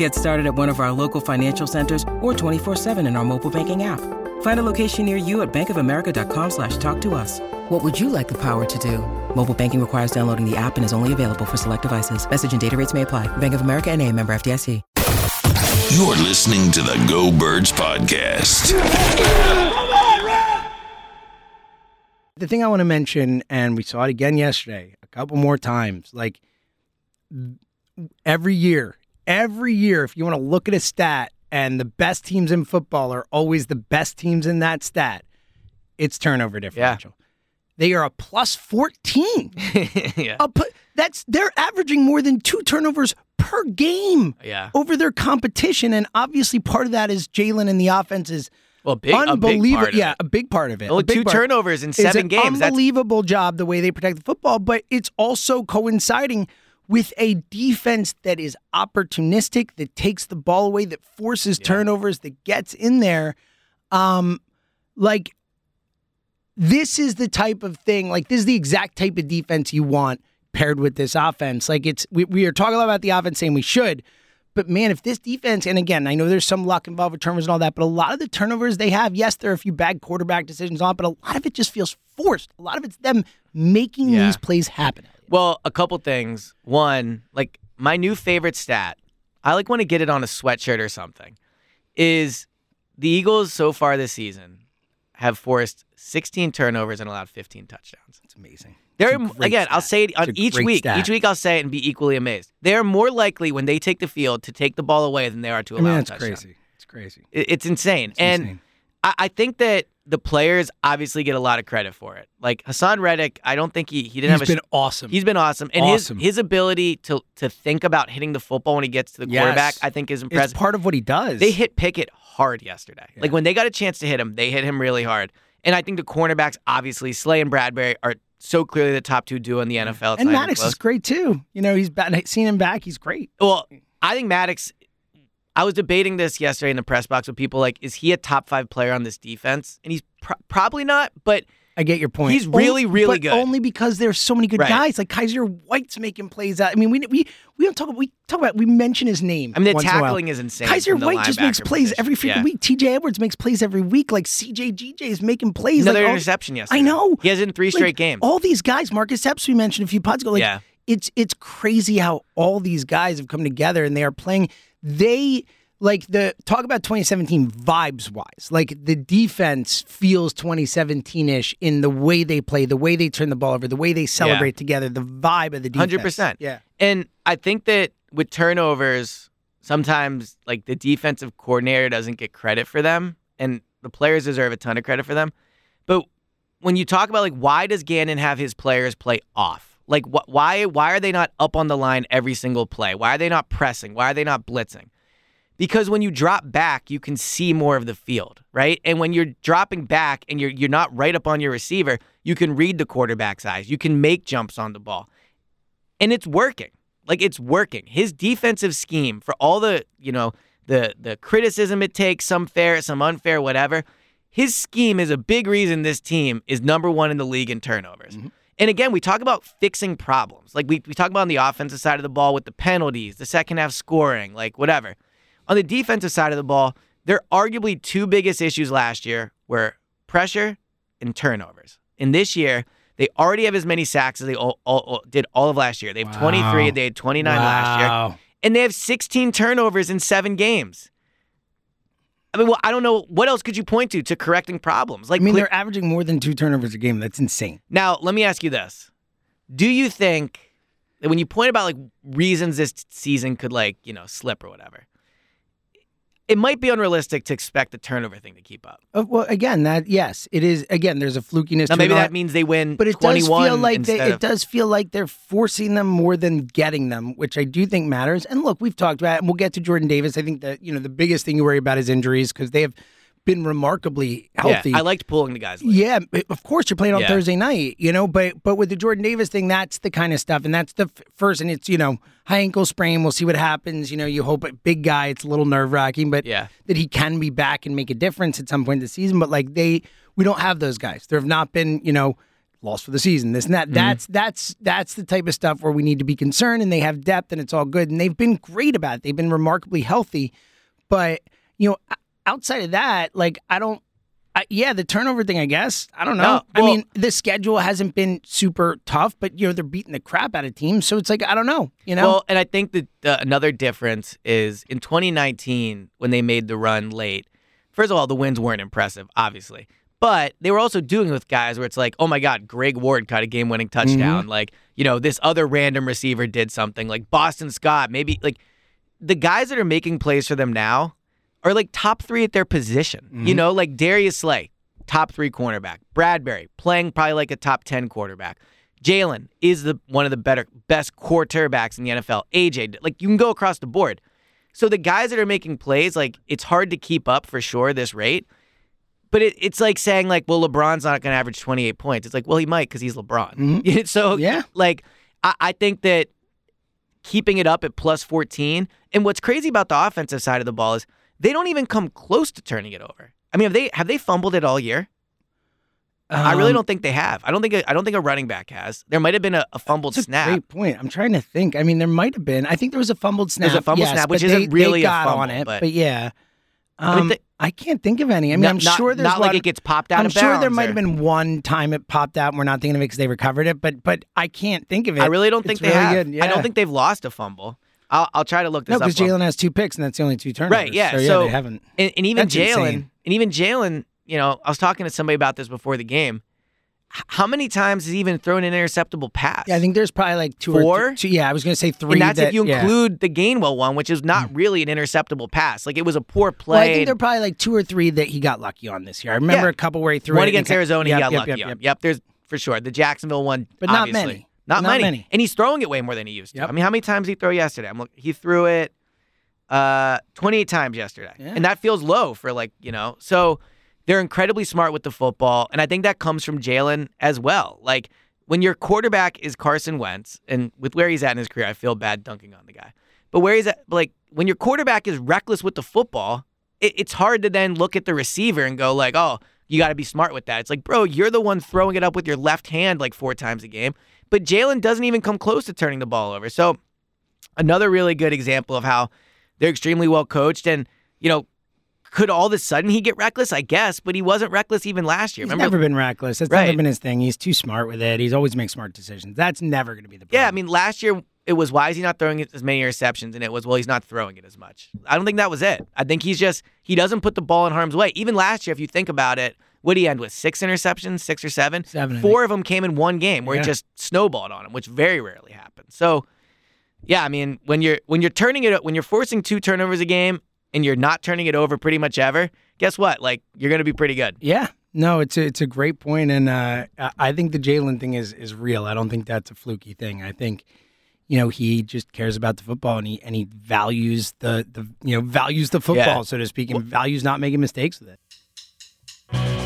Get started at one of our local financial centers or 24-7 in our mobile banking app. Find a location near you at bankofamerica.com slash talk to us. What would you like the power to do? Mobile banking requires downloading the app and is only available for select devices. Message and data rates may apply. Bank of America and a member FDIC. You're listening to the Go Birds podcast. The thing I want to mention, and we saw it again yesterday, a couple more times, like every year, every year, if you want to look at a stat and the best teams in football are always the best teams in that stat, it's turnover differential. They are a plus 14. yeah. A that's they're averaging more than two turnovers per game Yeah. over their competition. And obviously part of that is Jalen and the offense is Well, big, a big unbelievable. yeah, it. a big part of it. Big two turnovers in seven games. That's Unbelievable job the way they protect the football, but it's also coinciding with a defense that is opportunistic, that takes the ball away, that forces turnovers, that gets in there. Um, like this is the type of thing. Like this is the exact type of defense you want paired with this offense. Like it's we, we are talking about the offense saying we should. But man, if this defense, and again, I know there's some luck involved with turnovers and all that, but a lot of the turnovers they have, yes, there are a few bad quarterback decisions on, but a lot of it just feels forced. A lot of it's them making Yeah. these plays happen. Well, a couple things. One, like my new favorite stat, I like want to get it on a sweatshirt or something, is the Eagles so far this season have forced 16 turnovers and allowed 15 touchdowns. It's amazing. They're It's again, I'll say it on each week. stat. Each week I'll say it and be equally amazed. They are more likely when they take the field to take the ball away than they are to I allow mean, a that's touchdown. crazy. It's crazy. It's insane. and insane. I, I think that the players obviously get a lot of credit for it. Like Haason Reddick, I don't think he he didn't He's have a He's been awesome. He's been awesome, and Awesome. his his ability to to think about hitting the football when he gets to the Yes. quarterback, I think, is it's impressive. part of what he does. they hit Pickett hard yesterday. Like when they got a chance to hit him, they hit him really hard. And I think the cornerbacks, obviously, Slay and Bradberry, are so clearly the top two duo in the NFL. It's and Maddox is great too. You know, he's. Seen him back, he's great. Well, I think Maddox. I was debating this yesterday in the press box with people like, is he a top five player on this defense? And he's pro- probably not, but I get your point. He's really, really but good. Only because there's so many good Right. guys. Like Kyzir White's making plays out. I mean, we we we don't talk about we talk about we mention his name. I mean, the once in a while. tackling is insane. Kyzir White just makes plays position. every freaking Yeah. week. T.J. Edwards makes plays every week. Like C.J. G.J. is making plays. Another like all- interception yesterday. I know. He has in three Like, straight games. All these guys, Marcus Epps, we mentioned a few pods ago. Like, Yeah. It's it's crazy how all these guys have come together and they are playing. They like the talk about 2017 vibes wise. Like the defense feels 2017 ish in the way they play, the way they turn the ball over, the way they celebrate together, the vibe of the defense. Hundred percent. Yeah. And I think that with turnovers, sometimes like the defensive coordinator doesn't get credit for them, and the players deserve a ton of credit for them. But when you talk about like why does Gannon have his players play off? Like wh- why why are they not up on the line every single play? Why are they not pressing? Why are they not blitzing? Because when you drop back, you can see more of the field, right? And when you're dropping back and you're you're not right up on your receiver, you can read the quarterback's eyes. You can make jumps on the ball. And it's working. Like it's working. His defensive scheme for all the, you know, the the criticism it takes, some fair, some unfair, whatever. His scheme is a big reason this team is number 1 in the league in turnovers. Mm-hmm. And again, we talk about fixing problems. Like we, we talk about on the offensive side of the ball with the penalties, the second half scoring, like whatever. On the defensive side of the ball, their arguably two biggest issues last year were pressure and turnovers. And this year, they already have as many sacks as they all, all, all- did all of last year. They have 23 they had 29 last year. And they have 16 turnovers in seven games. I mean, well, I don't know. What else could you point to to correcting problems? Like, I mean, cle- they're averaging more than two turnovers a game. That's insane. now, let me ask you this: Do you think that when you point about like reasons this season could like you know slip or whatever, it might be unrealistic to expect the turnover thing to keep up. Uh, well, again, that yes, it is. Again, there's a flukiness. Now, to maybe that means they win But it does feel like they, it of... does feel like they're forcing them more than getting them, which I do think matters. And look, we've talked about, it, and we'll get to Jordan Davis. I think that you know the biggest thing you worry about is injuries because they have been remarkably healthy. Yeah, I liked pulling the guys. Late. Yeah, of course you're playing on Yeah. Thursday night, you know, but but with the Jordan Davis thing, that's the kind of stuff, and that's the f- first, and it's you know high ankle sprain. We'll see what happens. You know, you hope big guy, it's a little nerve wracking, but Yeah. that he can be back and make a difference at some point in the season. But like they, we don't have those guys. There have not been, you know, lost for the season. This and that. Mm-hmm. That's that's that's the type of stuff where we need to be concerned, and they have depth, and it's all good, and they've been great about it. They've been remarkably healthy, but you know, outside of that, like I don't. I, yeah, the turnover thing, I guess. I don't know. No, I mean, the schedule hasn't been super tough, but you know they're beating the crap out of teams, so it's like I don't know. You know, Well, and I think that uh, another difference is in 2019 when they made the run late. First of all, the wins weren't impressive, obviously, but they were also doing it with guys where it's like, oh my God, Greg Ward caught a game-winning touchdown. Like, you know, this other random receiver did something. Like Boston Scott, maybe like the guys that are making plays for them now are like top three at their position. You mm-hmm. know, like Darius Slay, top three cornerback. Bradberry playing probably like a top ten quarterback. Jalen is the one of the better best quarterbacks in the NFL. AJ, like you can go across the board. So the guys that are making plays, like it's hard to keep up for sure this rate. But it, it's like saying like, well, LeBron's not going to average 28 points. It's like, well, he might because he's LeBron. Mm-hmm. so Yeah. like I, I think that keeping it up at plus 14. And what's crazy about the offensive side of the ball is they don't even come close to turning it over. I mean, have they have they fumbled it all year? I really Um, don't think they have. I don't think a, I don't think a running back has. There might have been a, a fumbled That's a snap. great point. I'm trying to think. I mean, there might have been. I think there was a fumbled snap. There's a fumbled yes, snap, which isn't they, really they a got on fumble, it. but- yeah, I mean, um, the- I can't think of any. I mean, No- I'm sure there's not like lot it gets popped out of balance. I'm of sure there might or- have been one time it popped out. and We're not thinking of it because they recovered it, but but I can't think of it. I really don't think It's they really have. Good. I don't think they've lost a fumble. I'll, I'll try to look this up. no, up. because Jalen has two picks and that's the only two turnovers. Right, yeah. So, yeah, So- they haven't. And, and even Jalen, and even Jalen, you know, I was talking to somebody about this before the game. How many times has he even thrown an interceptable pass? Yeah, I think there's probably like two or Four? th- two. Yeah, I was going to say three. and that's that, if you yeah. include the Gainwell one, which is not mm. really an interceptable pass. Like it was a poor play. Well, I think there are probably like two or three that he got lucky on this year. I remember Yeah. a couple where he threw one against Arizona, yep, he got yep, lucky yep, on. yep. Yep, there's for sure the Jacksonville one, But not obviously. many. Not, Not many. many. and he's throwing it way more than he used to. Yep. I mean, how many times did he throw yesterday? I'm look, he threw it uh 28 times yesterday, Yeah. and that feels low for like you know. So they're incredibly smart with the football, and I think that comes from Jalen as well. Like when your quarterback is Carson Wentz, and with where he's at in his career, I feel bad dunking on the guy. But where he's at, like when your quarterback is reckless with the football, it, it's hard to then look at the receiver and go like, oh, you got to be smart with that. It's like, bro, you're the one throwing it up with your left hand like four times a game. But Jalen doesn't even come close to turning the ball over. So another really good example of how they're extremely well coached and you know could all of a sudden he get reckless i guess but he wasn't reckless even last year He's remember never been reckless. That's Right. never been his thing. He's too smart with it. He's always makes smart decisions. That's never going to be the problem. yeah i mean last year it was why is he not throwing as many interceptions? And it was well he's not throwing it as much. I don't think that was it. I think he's just he doesn't put the ball in harm's way. Even last year if you think about it what did he end with? Six interceptions? Six or seven? Seven, four of them came in one game where Yeah. it just snowballed on him which very rarely happens. So yeah i mean when you're when you're turning it when you're forcing two turnovers a game and you're not turning it over pretty much ever guess what? Like you're gonna be pretty good. Yeah. No, it's a, it's a great point, and uh, I- I think the Jalen thing is is real. I don't think that's a fluky thing. I think, you know, he just cares about the football and he and he values the the you know values the football, yeah. so to speak, and values not making mistakes with it.